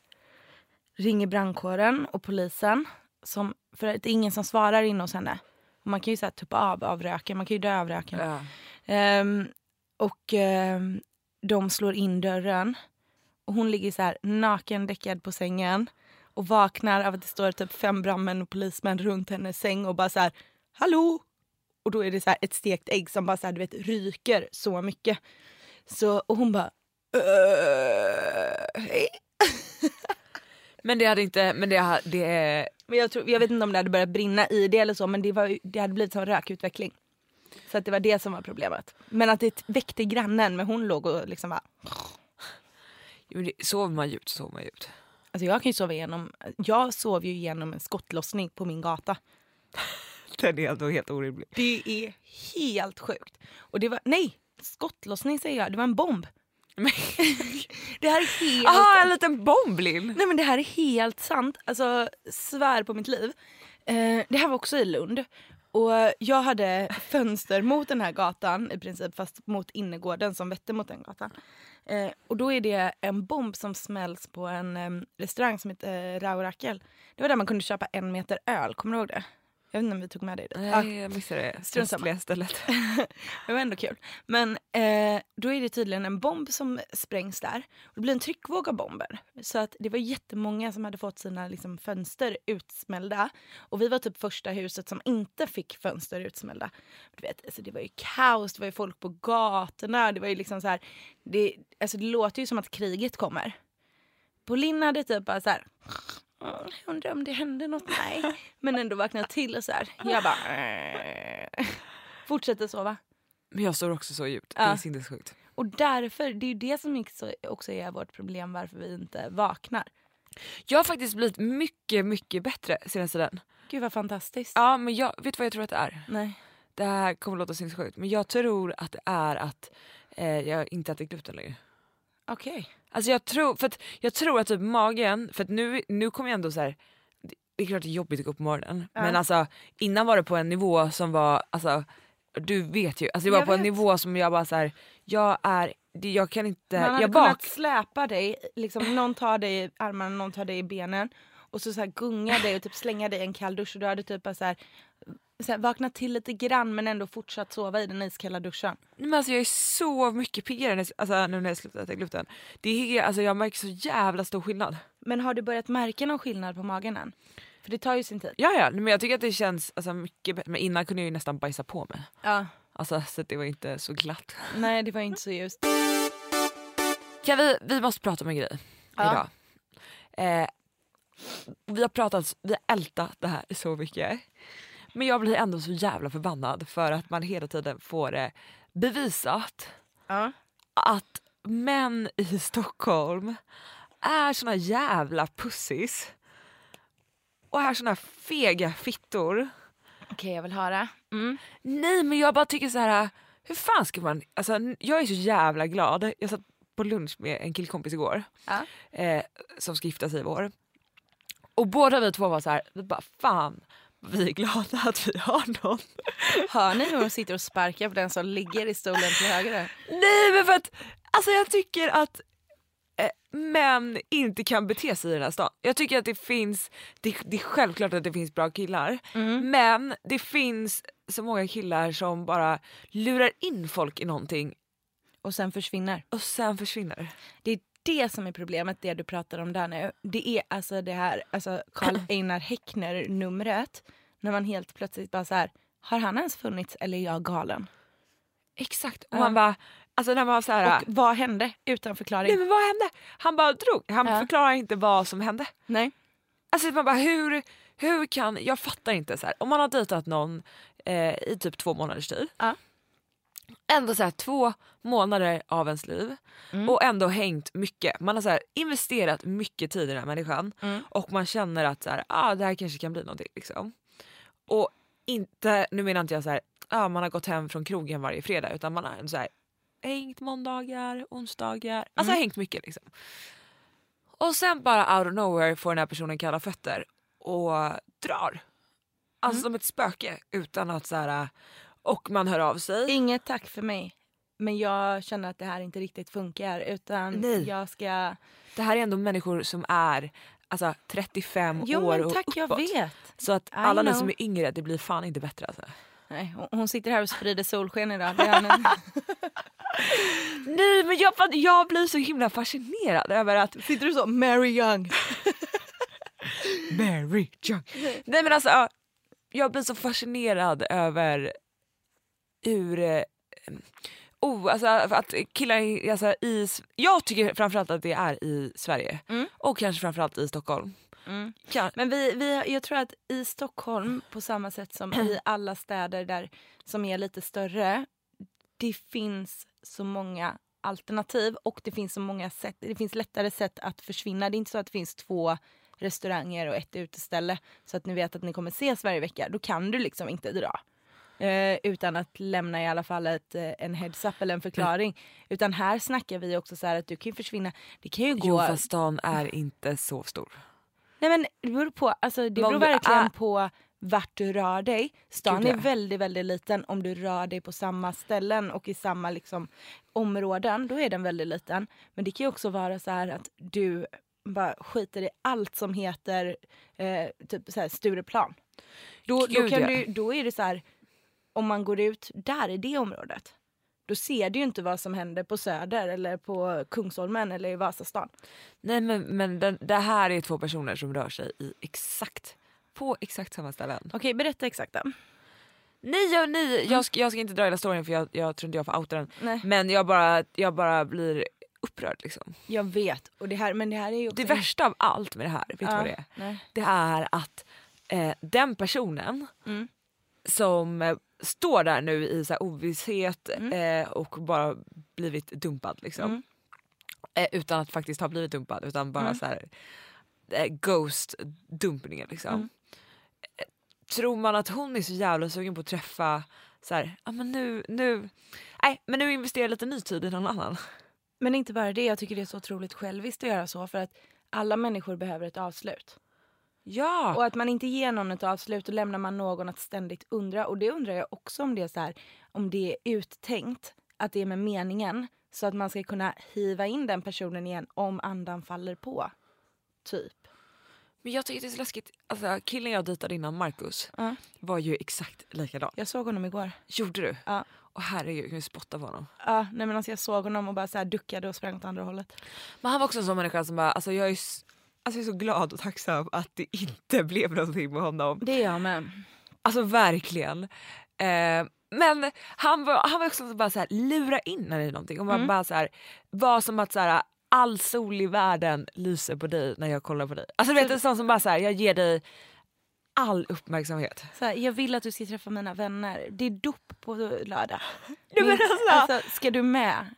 Ringer brandkåren och polisen. Som, för det är ingen som svarar inne hos henne. Man kan ju så här, tuppa av av röken, man kan ju dö av röken. Ja. Ehm, och ehm, de slår in dörren. Och hon ligger så här naken däckad på sängen. Och vaknar av att det står typ fem brandmän och polismän runt hennes säng och bara så här hallå. Och då är det så ett stekt ägg som bara så här, du vet ryker så mycket. Så, och hon bara "Öh, hej. Men det hade inte, men det, det Men jag, tror, jag vet inte om det hade börjat brinna i det eller så men det, var, det hade blivit som rökutveckling. Så att det var det som var problemet. Men att det väckte grannen men hon låg och liksom bara jo, det, sover man djupt så sover man djupt. Alltså jag kan ju sova igenom, jag sov ju igenom en skottlossning på min gata. Den är ändå helt orimlig. Det är helt sjukt. Och det var, nej, skottlossning säger jag, det var en bomb. det här är helt... Aha, en liten bomb Lill! Nej men det här är helt sant, alltså svär på mitt liv. Eh, det här var också i Lund. Och jag hade fönster mot den här gatan i princip fast mot innergården som vette mot den gatan. Eh, och då är det en bomb som smälls på en eh, restaurang som heter eh, Raurakel. Det var där man kunde köpa en meter öl, kommer du ihåg det? Jag vet inte om vi tog med det dit. Nej jag missade det. Strunt samma. Stället. det var ändå kul. Men eh, då är det tydligen en bomb som sprängs där. Och det blir en tryckvåg av bomber. Så att det var jättemånga som hade fått sina liksom, fönster utsmällda. Och vi var typ första huset som inte fick fönster utsmällda. Du vet, alltså, det var ju kaos, det var ju folk på gatorna. Det var ju liksom så här, det, alltså, det låter ju som att kriget kommer. Pauline hade typ bara så här... "Åh, Jag undrar om det hände något. Nej. Men ändå vaknade till och så här. Jag bara... Fortsätter sova. Men jag står också så djupt. Det Ja. är sinnessjukt. Och därför, det är ju det som också- är vårt problem varför vi inte vaknar. Jag har faktiskt blivit mycket, mycket bättre senaste tiden. Gud vad fantastiskt. Ja men jag, vet du vad jag tror att det är? Nej. Det här kommer låta sinnessjukt men jag tror att det är att eh, jag inte äter gluten längre. Okej. Alltså jag tror, för att, jag tror att typ magen, för att nu, nu kommer jag ändå så här. det- det är klart det är jobbigt att gå upp på morgonen Ja. men alltså innan var det på en nivå som var, alltså du vet ju, alltså det var Jag på en vet. nivå som jag bara så här, jag är, jag kan inte, Man hade jag kunnat bak, släpa dig, liksom, någon tar dig i armarna, någon tar dig i benen och så, så gunga dig och typ slänga dig i en kall dusch och du hade typ bara så här, så här, vaknat till lite grann men ändå fortsatt sova i den iskalla duschen. men alltså jag är så mycket piggare alltså, nu när jag slutat äta gluten. Det är, alltså jag märker så jävla stor skillnad. Men har du börjat märka någon skillnad på magen än? För det tar ju sin tid. Ja ja, men jag tycker att det känns alltså, mycket bättre, men innan kunde jag ju nästan bajsa på mig. Ja. Alltså så det var inte så glatt. Nej det var inte så ljust. Kan vi, vi måste prata om en grej Ja. idag. Eh, vi har pratat, vi har ältat det här så mycket. Men jag blir ändå så jävla förbannad för att man hela tiden får det bevisat Ja. att män i Stockholm är såna jävla pussis. Och är såna fega fittor. Okej jag vill höra. Mm. Nej men jag bara tycker så här. hur fan ska man, alltså jag är så jävla glad. Jag satt på lunch med en killkompis igår Ja. eh, som ska gifta sig i vår. Och båda vi två var så här, vi bara fan vi är glada att vi har någon. Hör ni hur hon sitter och sparkar på den som ligger i stolen till höger? Nej men för att alltså jag tycker att eh, män inte kan bete sig i den här stan. Jag tycker att det finns, det, det är självklart att det finns bra killar men det finns så många killar som bara lurar in folk i någonting Och sen försvinner. och sen försvinner. Det är det som är problemet, det du pratar om där nu. Det är alltså det här alltså Karl Einar Häckner numret när man helt plötsligt bara så här, har han ens funnits eller är jag galen? Exakt. Och Ja. man bara, alltså när man var så här, Och vad hände utan förklaring? nej men vad hände? Han bara drog, han Ja. förklarar inte vad som hände. Nej. Alltså man bara hur, hur kan, jag fattar inte så här. om man har dejtat någon eh, i typ två månaders tid. Ja. Ändå så här, två månader av ens liv Mm. och ändå hängt mycket. Man har så här, investerat mycket tid i den här människan Mm. och man känner att så här, ah, det här kanske kan bli någonting. Liksom. Och inte, nu menar inte jag så här, ah, man har gått hem från krogen varje fredag utan man har så här, hängt måndagar, onsdagar, alltså hängt mycket liksom. Och sen bara out of nowhere får den här personen kalla fötter och drar. Alltså som ett spöke utan att så här och man hör av sig. Inget tack för mig. Men jag känner att det här inte riktigt funkar utan Nej. jag ska... Det här är ändå människor som är alltså 35 Jo år men och tack jag uppåt. vet. Så att I alla ni som är yngre, det blir fan inte bättre alltså. Nej, hon- sitter här och sprider solsken idag. Nej men jag, jag blir så himla fascinerad över att Sitter du så? Mary Young. Mary Young. Nej men alltså ja, jag blir så fascinerad över eh, Oh, alltså att killar alltså, i, jag tycker framförallt att det är i Sverige Mm. och kanske framförallt i Stockholm. Mm. Men vi, vi, jag tror att i Stockholm, på samma sätt som i alla städer där som är lite större, det finns så många alternativ och det finns så många sätt, det finns lättare sätt att försvinna. Det är inte så att det finns två restauranger och ett uteställe så att ni vet att ni kommer ses varje vecka. Då kan du liksom inte dra. Eh, utan att lämna i alla fall ett, eh, en heads-up eller en förklaring. Utan här snackar vi också så här att du kan ju försvinna. Det kan ju gå... jo fast stan är inte så stor. Nej men det beror på, alltså det beror verkligen är- på vart du rör dig. Stan är väldigt, väldigt liten. Om du rör dig på samma ställen och i samma liksom, områden, då är den väldigt liten. Men det kan ju också vara så här att du bara skiter i allt som heter eh, typ så här Stureplan. Då, då, kan ja. du, då är det så här, om man går ut där i det området, då ser du ju inte vad som händer på Söder eller på Kungsholmen eller i Vasastan. Nej men, men den, det här är två personer som rör sig i exakt, på exakt samma ställen. Okej, berätta exakt då. Nej, jag, nej jag, ska, jag ska inte dra hela storyn för jag, jag tror inte jag får outa den. Nej. Men jag bara, jag bara blir upprörd liksom. Jag vet. Och det här, men det här är ju också... Det värsta av allt med det här, vet du Ja, vad det är? Nej. Det är att eh, den personen Mm. som står där nu i så här ovisshet Mm. eh, och bara blivit dumpad liksom. Mm. Eh, utan att faktiskt ha blivit dumpad utan bara Mm. så här eh, ghost dumpningen liksom. Mm. Eh, Tror man att hon är så jävla sugen på att träffa så här, ja men nu, nu, nej men nu investerar jag lite ny tid i någon annan. Men inte bara det, jag tycker det är så otroligt själviskt att göra så för att alla människor behöver ett avslut. Ja! Och att man inte ger någon ett avslut och lämnar man någon att ständigt undra. Och det undrar jag också om det är så här, om det är uttänkt, att det är med meningen. Så att man ska kunna hiva in den personen igen om andan faller på. Typ. Men jag tycker det är så läskigt, alltså killen jag dejtade innan Marcus Ja. var ju exakt likadan. Jag såg honom igår. Gjorde du? Ja. Och herregud, jag kan ju spotta på honom. Ja, nej men alltså jag såg honom och bara så duckade och sprang åt andra hållet. Men han var också en sån människa som bara, alltså jag är, alltså jag är så glad och tacksam att det inte blev någonting med honom. Det är jag med. Alltså verkligen. Eh, men han var, han var också så bara så här, lura in en i någonting och man bara så här, var som att så här, all sol i världen lyser på dig när jag kollar på dig. Alltså du vet en sån som bara så här, jag ger dig all uppmärksamhet. Så här, jag vill att du ska träffa mina vänner. Det är dop på lördag. Nej, men Min- alltså- alltså, ska du med?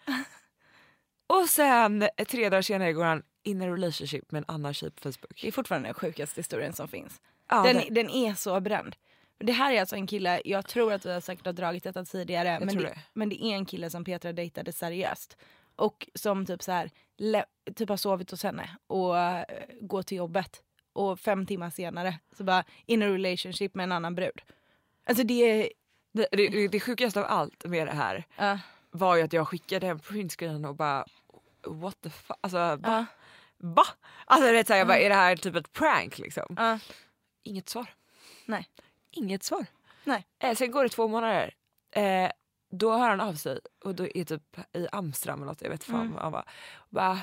Och sen tre dagar senare går han in en relationship med en annan tjej på Facebook. Det är fortfarande den sjukaste historien som finns. Ja, den, det- den är så bränd. Det här är alltså en kille, jag tror att vi har säkert har dragit detta tidigare, men det, det. men det är en kille som Petra dejtade seriöst. Och som typ så här, le, typ har sovit hos henne och uh, går till jobbet. Och fem timmar senare så bara in a relationship med en annan brud. Alltså det är... Det, det, det sjukaste av allt med det här ja, var ju att jag skickade en printscreen och bara what the fuck, alltså va? Va? Alltså du vet såhär, jag bara, är det här typ ett prank liksom? ja. Inget svar. Nej. Inget svar. Nej. Eh, sen går det två månader. Eh, då hör han av sig och då är typ i Amsterdam eller något, jag vet fan. Mm. Han bara, bara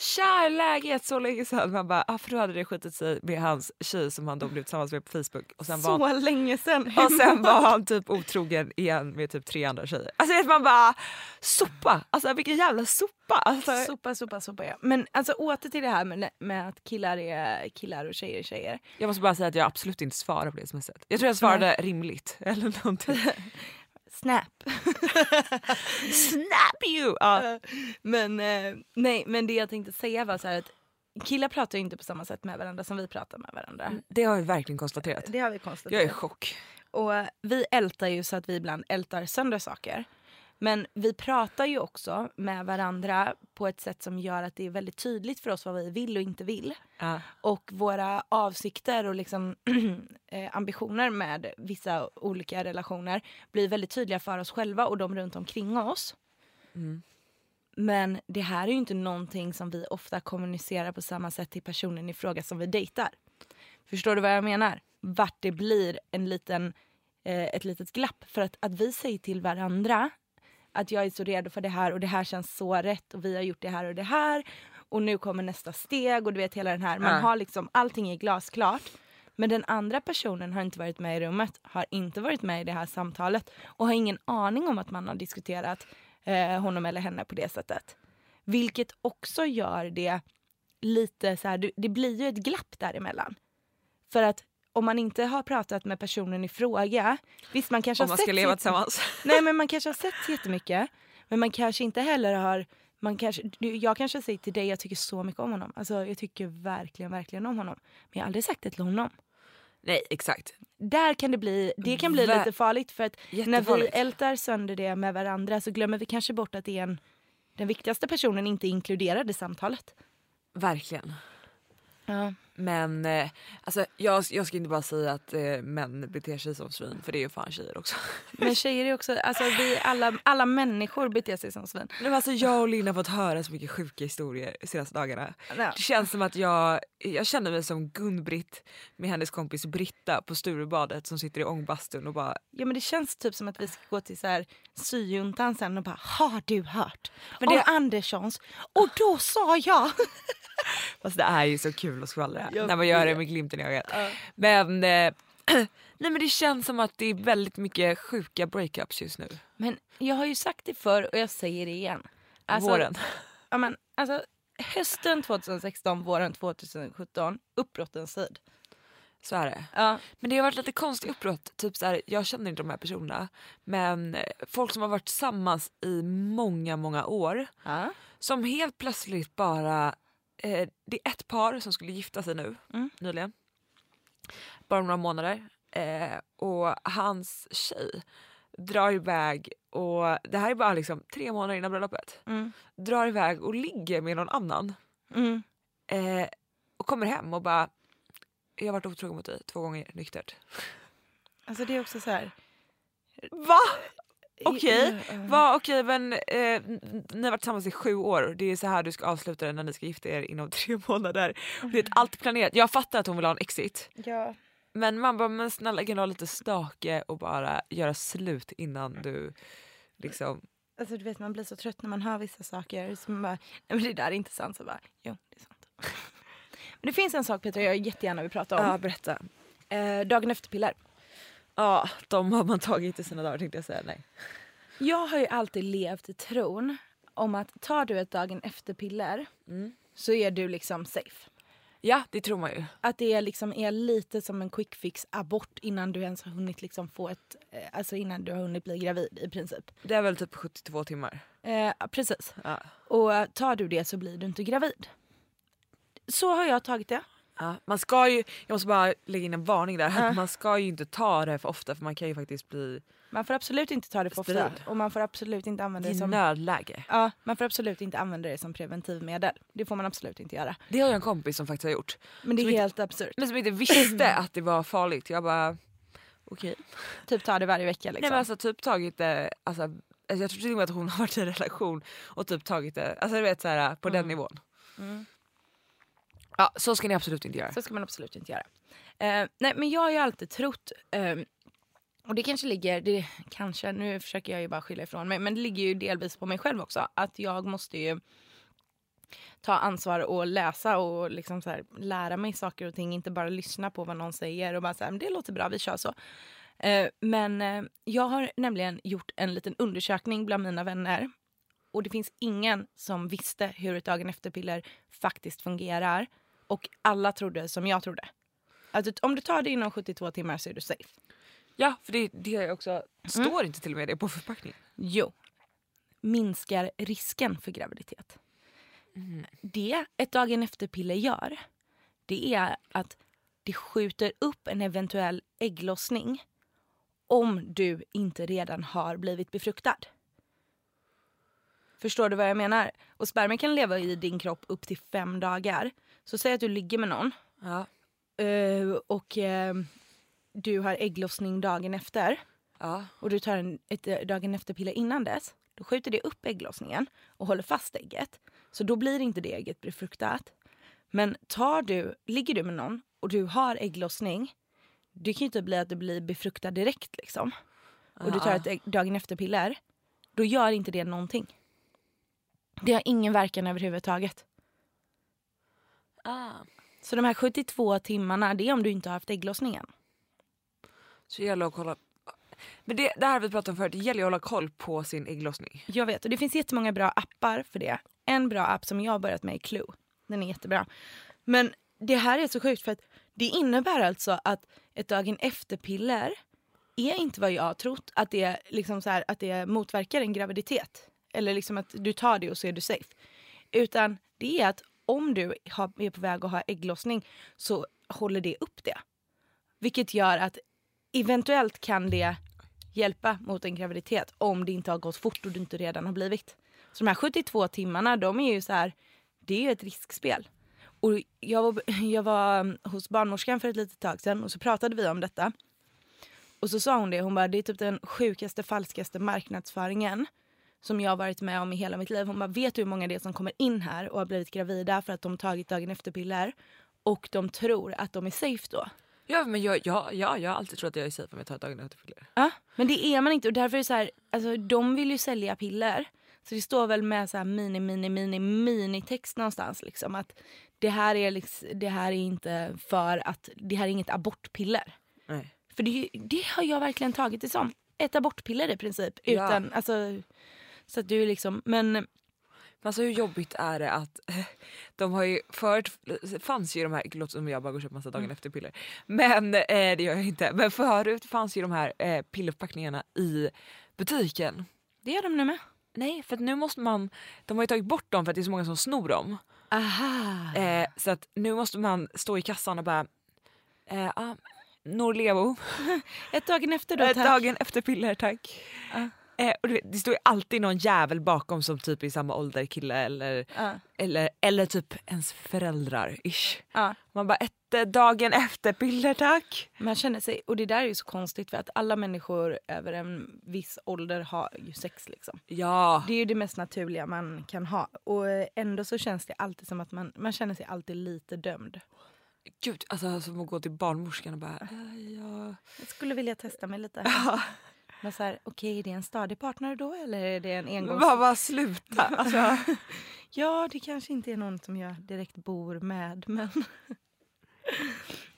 Tja, hur är läget? Så länge sedan. Man bara, ah, för då hade det skitit sig med hans tjej som han då blev tillsammans med på Facebook. Och sen var Så han, länge sedan. och sen var han typ otrogen igen med typ tre andra tjejer. Alltså man bara, sopa! Alltså vilken jävla sopa! Alltså, Sopa, sopa, sopa ja. Men alltså åter till det här med, med att killar är killar och tjejer är tjejer. jag måste bara säga att jag absolut inte svarar på det smset. Jag tror jag svarade rimligt eller någonting. Snap. Snap you! Ja. Men eh, nej, men det jag tänkte säga var så här att killar pratar ju inte på samma sätt med varandra som vi pratar med varandra. Det har vi verkligen konstaterat. Det har vi Jag är i konstaterat. chock. Och vi ältar ju så att vi ibland ältar sönder saker. Men vi pratar ju också med varandra på ett sätt som gör att det är väldigt tydligt för oss vad vi vill och inte vill. Ja. Och våra avsikter och liksom eh, ambitioner med vissa olika relationer blir väldigt tydliga för oss själva och de runt omkring oss. Men det här är ju inte någonting som vi ofta kommunicerar på samma sätt till personen i fråga som vi dejtar. Förstår du vad jag menar? Vart det blir en liten, eh, ett litet glapp. För att, att vi säger till varandra att jag är så redo för det här och det här känns så rätt och vi har gjort det här och det här och nu kommer nästa steg och du vet hela den här. Man Ja. har liksom, allting är glasklart. Men den andra personen har inte varit med i rummet, har inte varit med i det här samtalet och har ingen aning om att man har diskuterat eh, honom eller henne på det sättet. Vilket också gör det lite så här, det- blir ju ett glapp däremellan. För att om man inte har pratat med personen i fråga, visst man kanske Om har man sett ska leva tillsammans. Nej men man kanske har sett jättemycket men man kanske inte heller har man kanske, jag kanske säger till dig jag tycker så mycket om honom. Alltså jag tycker verkligen, verkligen om honom. Men jag har aldrig sagt det till honom. Nej exakt. Där kan det bli, det kan bli lite farligt för att när vi ältar sönder det med varandra så glömmer vi kanske bort att det är en, den viktigaste personen inte inkluderad i samtalet. Verkligen. Ja. Men eh, alltså, jag, jag ska inte bara säga att eh, män beter sig som svin för det är ju fan tjejer också. Men tjejer är också, alltså vi alla, alla människor beter sig som svin. Men alltså, jag och Linn har fått höra så mycket sjuka historier de senaste dagarna. Ja. Det känns som att jag, jag känner mig som Gun-Britt med hennes kompis Britta på Sturebadet som sitter i ångbastun och bara Ja men det känns typ som att vi ska gå till så här syjuntan sen och bara har du hört? Men det... Om Anderssons och då sa jag. Fast det är ju så kul att skvallra Jag när man gör det med glimten i ögat. Men, eh, nej, men det känns som att det är väldigt mycket sjuka breakups just nu. Men jag har ju sagt det förr och jag säger det igen. Alltså, Våren. Ja, men, alltså, hösten 2016, våren 2017, uppbrottens tid. Så är det. Ja. Men det har varit lite konstigt uppbrott. Typ så här, jag känner inte de här personerna. Men eh, folk som har varit tillsammans i många, många år. Ja. Som helt plötsligt bara... Eh, det är ett par som skulle gifta sig nu Mm. nyligen. Bara om några månader. Eh, och hans tjej drar iväg och det här är bara liksom tre månader innan bröllopet. Mm. Drar iväg och ligger med någon annan. Mm. Eh, och kommer hem och bara jag har varit otrogen mot dig två gånger nyktert. Alltså det är också så här. Va? Okej, Mm. Va, okej men eh, ni har varit tillsammans i sju år det är så här du ska avsluta det när ni ska gifta er inom tre månader. Och det är allt planerat. Jag fattar att hon vill ha en exit. Ja. Men man bara, men snälla kan du ha lite stake och bara göra slut innan du liksom... Alltså du vet man blir så trött när man hör vissa saker. Så man bara, nej men det där är inte sant. Så bara, jo det är sant. men det finns en sak Petra jag jättegärna vill prata om. Ja berätta. Eh, dagen efter-piller. Ja de har man tagit i sina dagar tänkte jag säga nej. Jag har ju alltid levt i tron om att tar du ett dagen efter-piller så är du liksom safe. Ja det tror man ju. Att det är, liksom, är lite som en quick fix abort innan du ens har hunnit liksom få ett, eh, alltså innan du har hunnit bli gravid i princip. Det är väl typ 72 timmar. Eh, precis. Ja. Och tar du det så blir du inte gravid. Så har jag tagit det. Ja, man ska ju, jag måste bara lägga in en varning där, Ja. man ska ju inte ta det för ofta för man kan ju faktiskt bli Man får absolut inte ta det för ofta. Steril. Och man får absolut inte använda det i som... nödläge. Ja, man får absolut inte använda det som preventivmedel. Det får man absolut inte göra. Det har jag en kompis som faktiskt har gjort. Men det är Som inte- helt absurt. Men som inte visste att det var farligt. Jag bara okej. Typ ta det varje vecka liksom. Nej men alltså typ tagit det, alltså, alltså jag tror till och med att hon har varit i en relation och typ tagit det, alltså du vet såhär på den nivån. Mm. Ja så ska ni absolut inte göra. Så ska man absolut inte göra. Eh, nej men jag har ju alltid trott, eh, och det kanske ligger, det, kanske, nu försöker jag ju bara skylla ifrån mig, men det ligger ju delvis på mig själv också. Att jag måste ju ta ansvar och läsa och liksom så här, lära mig saker och ting. Inte bara lyssna på vad någon säger och bara säga det låter bra, vi kör så. Eh, men eh, jag har nämligen gjort en liten undersökning bland mina vänner. Och det finns ingen som visste hur ett dagen efter-piller faktiskt fungerar. Och alla trodde som jag trodde. Att om du tar det inom 72 timmar så är du safe. Ja för det, det är också, Mm. står inte till och med det på förpackningen? Jo. Minskar risken för graviditet. Det ett dagen efter-piller gör, det är att det skjuter upp en eventuell ägglossning om du inte redan har blivit befruktad. Förstår du vad jag menar? Och spermien kan leva i din kropp upp till fem dagar. Så säg att du ligger med någon Ja. eh, och eh, du har ägglossning dagen efter ja. och du tar en, ett eh, dagen efter-piller innan dess, då skjuter det upp ägglossningen och håller fast ägget. Så då blir inte det ägget befruktat. Men tar du, ligger du med någon och du har ägglossning, det kan ju inte bli att du blir befruktad direkt liksom. Och du tar ett ägg, dagen efter-piller, då gör inte det någonting. Det har ingen verkan överhuvudtaget. Ah. Så de här 72 timmarna, det är om du inte har haft ägglossningen. Så gäller att kolla, men det, det här har vi pratat om förut, det gäller att hålla koll på sin ägglossning. Jag vet och det finns jättemånga bra appar för det. En bra app som jag har börjat med är Clue. Den är jättebra. Men det här är så sjukt för att det innebär alltså att ett dagen efter-piller är inte vad jag har trott att det, liksom så här, att det motverkar en graviditet. Eller liksom att du tar det och så är du safe. Utan det är att om du har, är på väg att ha ägglossning så håller det upp det. Vilket gör att eventuellt kan det hjälpa mot en graviditet om det inte har gått fort och du inte redan har blivit. Så de här 72 timmarna, de är ju så här, det är ju ett riskspel. Och jag var, jag var um, hos barnmorskan för ett litet tag sedan och så pratade vi om detta. Och så sa hon det, hon bara det är typ den sjukaste, falskaste marknadsföringen som jag har varit med om i hela mitt liv. Hon bara, vet du hur många det är som kommer in här och har blivit gravida för att de tagit dagen efter-piller och de tror att de är safe då? Ja men jag, ja, ja, jag har alltid trott att jag är safe om jag tar dagen efter piller. Ja, men det är man inte och därför är så här, alltså de vill ju sälja piller. Så det står väl med så här mini, mini, mini, mini text någonstans liksom att det här är liksom, det här är inte för att, det här är inget abortpiller. Nej. För det, det har jag verkligen tagit det som. Ett abortpiller i princip. Ja. Utan, alltså, så att du är liksom, men Men alltså hur jobbigt är det att de har ju förut fanns ju de här, låter som jag bara går och köper massa dagen efter piller. Men eh, det gör jag inte. Men förut fanns ju de här eh, pillerförpackningarna i butiken. det gör de nu med. Nej för nu måste man, de har ju tagit bort dem för att det är så många som snor dem. Aha. Eh, så att nu måste man stå i kassan och bara eh, ah, Norlevo. Ett dagen efter då tack. Dagen efter piller tack. Ja. Eh, och du vet, det står ju alltid någon jävel bakom som typ är i samma ålder kille eller, Ja. eller, eller typ ens föräldrar ish. Ja. Man bara ett eh, dagen efter piller tack. Man känner sig, och det där är ju så konstigt för att alla människor över en viss ålder har ju sex liksom. Ja. Det är ju det mest naturliga man kan ha. Och eh, ändå så känns det alltid som att man, man känner sig alltid lite dömd. Gud, alltså som att gå till barnmorskan och bara äh, ja. Jag skulle vilja testa mig lite. Men så här, okej är det en stadig partner då eller är det en engångs... Bara, bara sluta. Alltså, Ja det kanske inte är någon som jag direkt bor med men...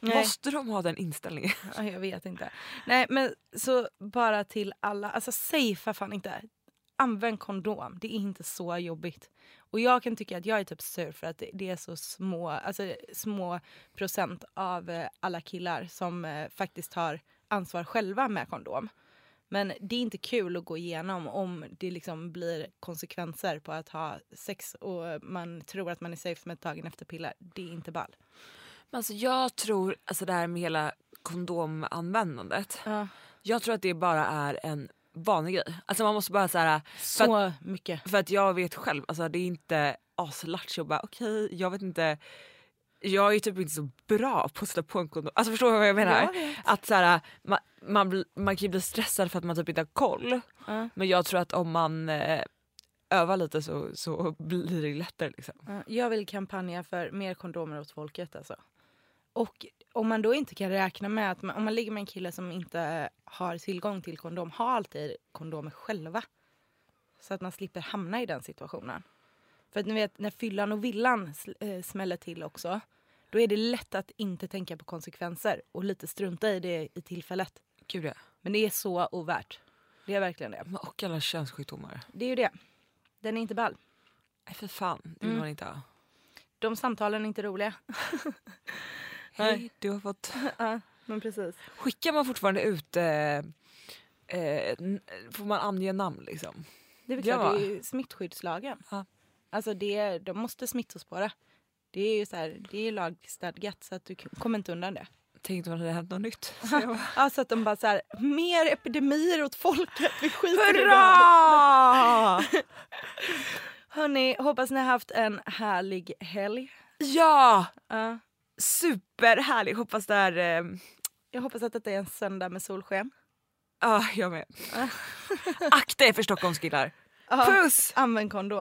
Nej. måste de ha den inställningen? Ja, jag vet inte. Nej men så bara till alla, alltså safea fan inte. Använd kondom, det är inte så jobbigt. Och jag kan tycka att jag är typ sur för att det- är så små, alltså små procent av eh, alla killar som eh, faktiskt tar ansvar själva med kondom. Men det är inte kul att gå igenom om det liksom blir konsekvenser på att ha sex och man tror att man är safe med dagen efter piller. Det är inte ball. Men alltså, jag tror, alltså det här med hela kondomanvändandet. Ja. Jag tror att det bara är en vanlig grej. Alltså man måste bara så här, för, Så att, mycket. för att jag vet själv, alltså det är inte aslattjo bara okej jag vet inte jag är typ inte så bra på att sätta på en kondom. Alltså förstår du vad jag menar? Jag. Att så här, man, man, man kan ju bli stressad för att man typ inte har koll. Ja. Men jag tror att om man eh, övar lite så, så blir det lättare. Liksom. Ja, Jag vill kampanja för mer kondomer åt folket. Alltså. Och om man då inte kan räkna med att man, om man ligger med en kille som inte har tillgång till kondom, ha alltid kondomer själva. Så att man slipper hamna i den situationen. För att ni vet, när fyllan och villan eh, smäller till också, då är det lätt att inte tänka på konsekvenser och lite strunta i det i tillfället. Gud ja. Men det är så ovärt. Det är verkligen det. Och alla könssjukdomar. Det är ju det. Den är inte ball. Nej för fan, det vill Mm. man inte ha. De samtalen är inte roliga. Hej, du har fått... ja, men precis. Skickar man fortfarande ut... Eh, eh, får man ange namn liksom? Det är Ja. klart, det är ju smittskyddslagen. Ja. Alltså det, de måste smittospåra. Det är ju så här, det är lagstadgat så att du kommer inte undan det. Tänkte man hade hänt något nytt. Så att de bara så här, mer epidemier åt folket, vi skiter i det. Hurra! Hörni, hoppas ni har haft en härlig helg. ja! Ja, Superhärlig. Hoppas det är... Eh, jag hoppas att detta är en söndag med solsken. Ja, jag med. Akta er för Stockholmskillar. Puss! Använd kondom.